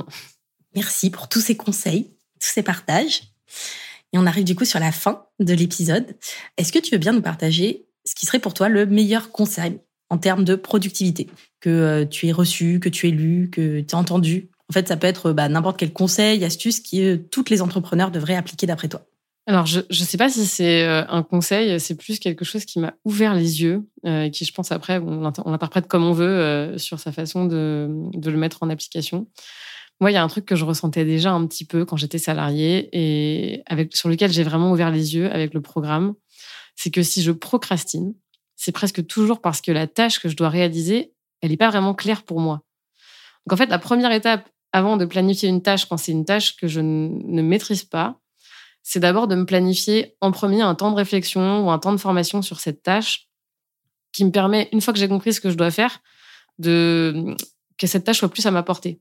Merci pour tous ces conseils, tous ces partages. Et on arrive du coup sur la fin de l'épisode. Est-ce que tu veux bien nous partager ce qui serait pour toi le meilleur conseil en termes de productivité que euh, tu aies reçu, que tu aies lu, que tu as entendu? En fait, ça peut être bah, n'importe quel conseil, astuce qui euh, toutes les entrepreneurs devraient appliquer d'après toi.
Alors, je ne sais pas si c'est euh, un conseil, c'est plus quelque chose qui m'a ouvert les yeux, et qui, je pense, après, on l'interprète comme on veut sur sa façon de, le mettre en application. Moi, il y a un truc que je ressentais déjà un petit peu quand j'étais salariée et sur lequel j'ai vraiment ouvert les yeux avec le programme c'est que si je procrastine, c'est presque toujours parce que la tâche que je dois réaliser, elle n'est pas vraiment claire pour moi. Donc en fait, la première étape avant de planifier une tâche quand c'est une tâche que je ne maîtrise pas, c'est d'abord de me planifier en premier un temps de réflexion ou un temps de formation sur cette tâche qui me permet, une fois que j'ai compris ce que je dois faire, de que cette tâche soit plus à ma portée.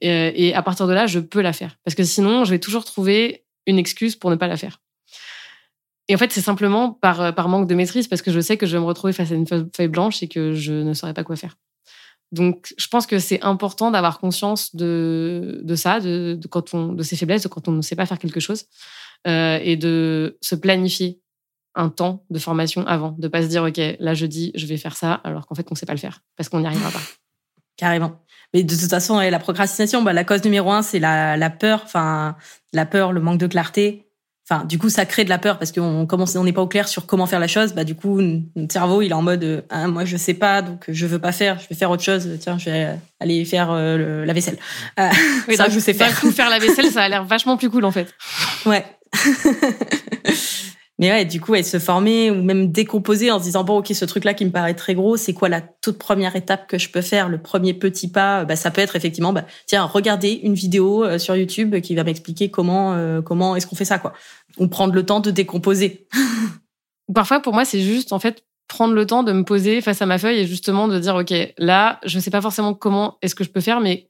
Et, et à partir de là, je peux la faire. Parce que sinon, je vais toujours trouver une excuse pour ne pas la faire. Et en fait, c'est simplement par, euh, par manque de maîtrise, parce que je sais que je vais me retrouver face à une feuille blanche et que je ne saurais pas quoi faire. Donc, je pense que c'est important d'avoir conscience de, ça, de, quand on, de ses faiblesses, de quand on ne sait pas faire quelque chose, euh, et de se planifier un temps de formation avant, de pas se dire, OK, là, je dis, je vais faire ça, alors qu'en fait, on ne sait pas le faire, parce qu'on n'y arrivera pas.
Carrément. Mais de toute façon, la procrastination, bah, la cause numéro un, c'est la, la peur, enfin, la peur, le manque de clarté Enfin, du coup, ça crée de la peur parce qu'on commence, on n'est pas au clair sur comment faire la chose. Bah, du coup, notre cerveau, il est en mode, euh, ah, moi, je sais pas, donc je veux pas faire. Je vais faire autre chose. Tiens, je vais aller faire euh, la vaisselle.
Euh, oui, ça, je sais faire. faire la vaisselle, ça a l'air vachement plus cool, en fait.
Ouais. Mais ouais, du coup, elle se former ou même décomposer en se disant bon, ok, ce truc-là qui me paraît très gros, c'est quoi la toute première étape que je peux faire, le premier petit pas? Bah, ça peut être effectivement, bah, tiens, regarder une vidéo euh, sur YouTube qui va m'expliquer comment euh, comment est-ce qu'on fait ça, quoi. Ou prendre le temps de décomposer.
Parfois, pour moi, c'est juste en fait prendre le temps de me poser face à ma feuille et justement de dire ok, là, je ne sais pas forcément comment est-ce que je peux faire, mais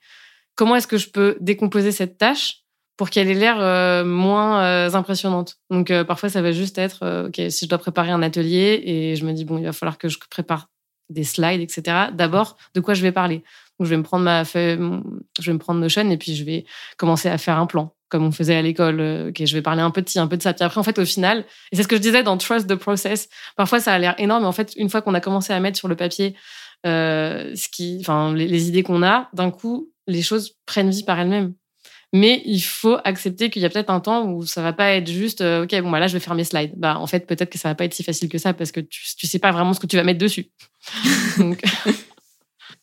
comment est-ce que je peux décomposer cette tâche? Pour qu'elle ait l'air euh, moins euh, impressionnante. Donc euh, parfois ça va juste être ok si je dois préparer un atelier et je me dis bon il va falloir que je prépare des slides etc. D'abord de quoi je vais parler? Donc je vais me prendre ma feuille, je vais me prendre Notion et puis je vais commencer à faire un plan comme on faisait à l'école. ok je vais parler un peu de ci un peu de ça. Puis après en fait au final et c'est ce que je disais dans Trust the Process. Parfois ça a l'air énorme mais en fait une fois qu'on a commencé à mettre sur le papier ce qui enfin les idées qu'on a d'un coup les choses prennent vie par elles-mêmes. Mais il faut accepter qu'il y a peut-être un temps où ça va pas être juste, euh, ok, bon, bah là, je vais faire mes slides. Bah, en fait, peut-être que ça va pas être si facile que ça parce que tu, tu sais pas vraiment ce que tu vas mettre dessus.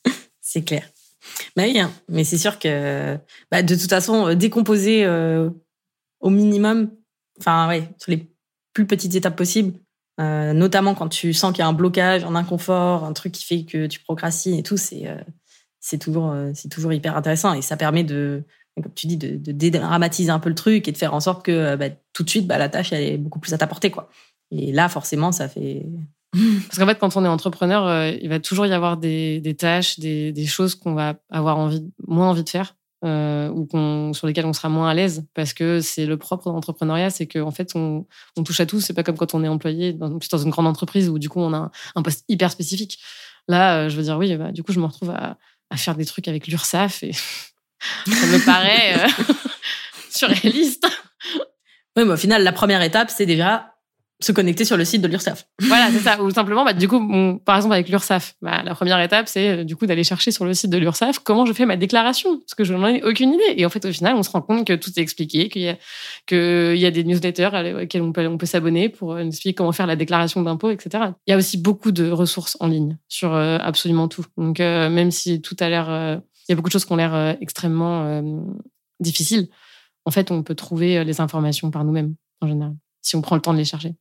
c'est clair. Bah oui, hein. mais c'est sûr que, bah, de toute façon, euh, décomposer euh, au minimum, enfin, ouais, sur les plus petites étapes possibles, notamment quand tu sens qu'il y a un blocage, un inconfort, un truc qui fait que tu procrastines et tout, c'est c'est toujours c'est toujours hyper intéressant et ça permet de comme tu dis, de, dédramatiser un peu le truc et de faire en sorte que euh, bah, tout de suite, bah, la tâche, elle est beaucoup plus à ta portée. Quoi. Et là, forcément, ça fait...
Parce qu'en fait, quand on est entrepreneur, euh, il va toujours y avoir des, tâches, des, choses qu'on va avoir moins envie de faire. Euh, ou sur lesquelles on sera moins à l'aise parce que c'est le propre de l'entrepreneuriat, c'est qu'en fait on, touche à tout. C'est pas comme quand on est employé dans, une grande entreprise où du coup on a un, poste hyper spécifique. Là, je veux dire oui, bah, du coup je me retrouve à, faire des trucs avec l'URSSAF et ça me paraît euh, surréaliste.
Oui, mais au final, la première étape, c'est déjà se connecter sur le site de l'URSSAF.
Voilà, c'est ça. Ou simplement, bah, du coup, par exemple, avec l'URSSAF, bah, la première étape, c'est euh, du coup d'aller chercher sur le site de l'URSSAF comment je fais ma déclaration, parce que je n'en ai aucune idée. Et en fait, au final, on se rend compte que tout est expliqué, qu'il y a, qu'il y a des newsletters auxquels on peut, on peut s'abonner pour euh, nous expliquer comment faire la déclaration d'impôt, etc. Il y a aussi beaucoup de ressources en ligne sur absolument tout. Donc, même si tout a l'air il y a beaucoup de choses qui ont l'air euh, extrêmement euh, difficiles. En fait, on peut trouver euh, les informations par nous-mêmes, en général, si on prend le temps de les chercher.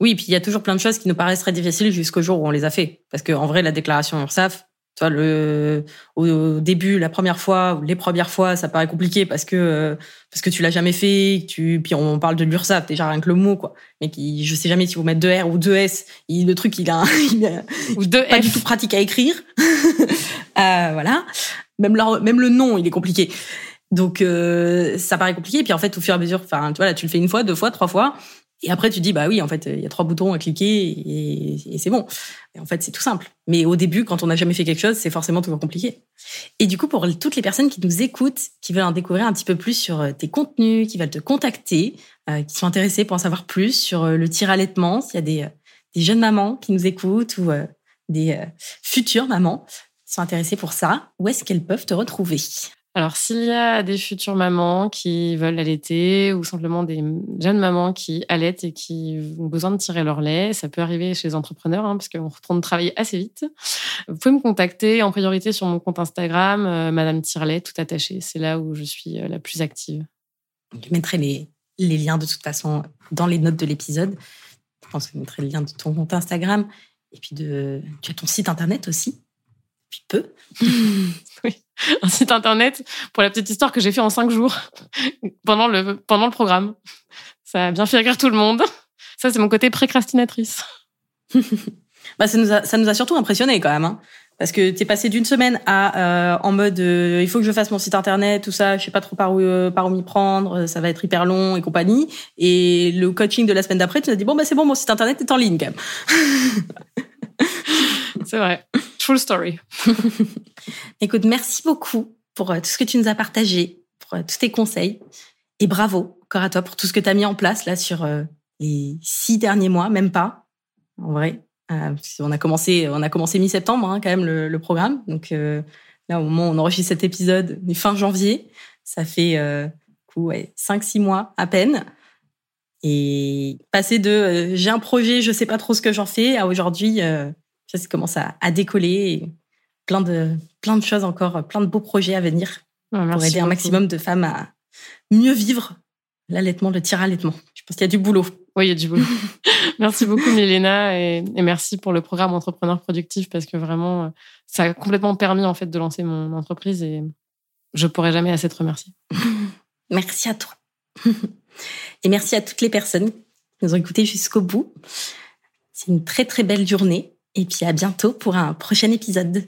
Oui, puis il y a toujours plein de choses qui nous paraissent très difficiles jusqu'au jour où on les a fait. Parce qu'en vrai, la déclaration URSAF, toi, le, au début, la première fois, les premières fois, ça paraît compliqué parce que, parce que tu l'as jamais fait, tu, puis on parle de l'URSAF, déjà rien que le mot, quoi. Mais qui, je sais jamais si vous mettre deux R ou deux S. le truc, il a,
ou deux
pas du tout pratique à écrire. euh, voilà. Même, même le nom, il est compliqué. Donc euh, ça paraît compliqué. Et puis en fait, au fur et à mesure, tu vois, là, tu le fais une fois, deux fois, trois fois. Et après, tu dis, bah oui, en fait, il y a trois boutons à cliquer et, c'est bon. Et en fait, c'est tout simple. Mais au début, quand on n'a jamais fait quelque chose, c'est forcément toujours compliqué. Et du coup, pour toutes les personnes qui nous écoutent, qui veulent en découvrir un petit peu plus sur euh, tes contenus, qui veulent te contacter, euh, qui sont intéressés pour en savoir plus sur le tir s'il y a des jeunes mamans qui nous écoutent ou des futures mamans, sont intéressées pour ça, où est-ce qu'elles peuvent te retrouver?
Alors, s'il y a des futures mamans qui veulent allaiter ou simplement des jeunes mamans qui allaitent et qui ont besoin de tirer leur lait, ça peut arriver chez les entrepreneurs hein, parce qu'on retourne travailler assez vite. Vous pouvez me contacter en priorité sur mon compte Instagram, euh, Madame Tirlet, tout attaché. C'est là où je suis euh, la plus active.
Je mettrai les, les liens de toute façon dans les notes de l'épisode. Je pense que je mettrai le lien de ton compte Instagram et puis de tu as ton site internet aussi peu.
oui, un site internet pour la petite histoire que j'ai fait en cinq jours pendant le, pendant le programme. Ça a bien fait rire tout le monde. Ça, c'est mon côté précrastinatrice.
bah, ça, nous a, ça nous a surtout impressionné quand même. Hein. Parce que tu es passé d'une semaine à euh, en mode euh, il faut que je fasse mon site internet, tout ça, je sais pas trop par où euh, par où m'y prendre, ça va être hyper long et compagnie. Et le coaching de la semaine d'après, tu as dit bon bah c'est bon, mon site internet est en ligne quand même.
c'est vrai. True story.
Écoute, merci beaucoup pour euh, tout ce que tu nous as partagé, pour euh, tous tes conseils. Et bravo, encore à toi, pour tout ce que tu as mis en place là sur euh, les six derniers mois, même pas, en vrai. on a commencé, commencé mi-septembre hein, quand même le, programme. Donc là, au moment où on enregistre cet épisode, on fin janvier. Ça fait euh, coup, ouais, 5-6 mois à peine. Et passer de j'ai un projet, je sais pas trop ce que j'en fais, à aujourd'hui, ça commence à, à décoller. Et plein de, plein de choses encore, plein de beaux projets à venir pour aider un maximum de femmes à mieux vivre l'allaitement, le tir-allaitement. Je pense qu'il y a du boulot.
Oui, il y a du boulot. merci beaucoup, Mélina, et, merci pour le programme Entrepreneur Productif parce que vraiment, ça a complètement permis en fait de lancer mon entreprise et je pourrais jamais assez te remercier.
merci à toi. et merci à toutes les personnes qui nous ont écoutés jusqu'au bout. C'est une très très belle journée et puis à bientôt pour un prochain épisode.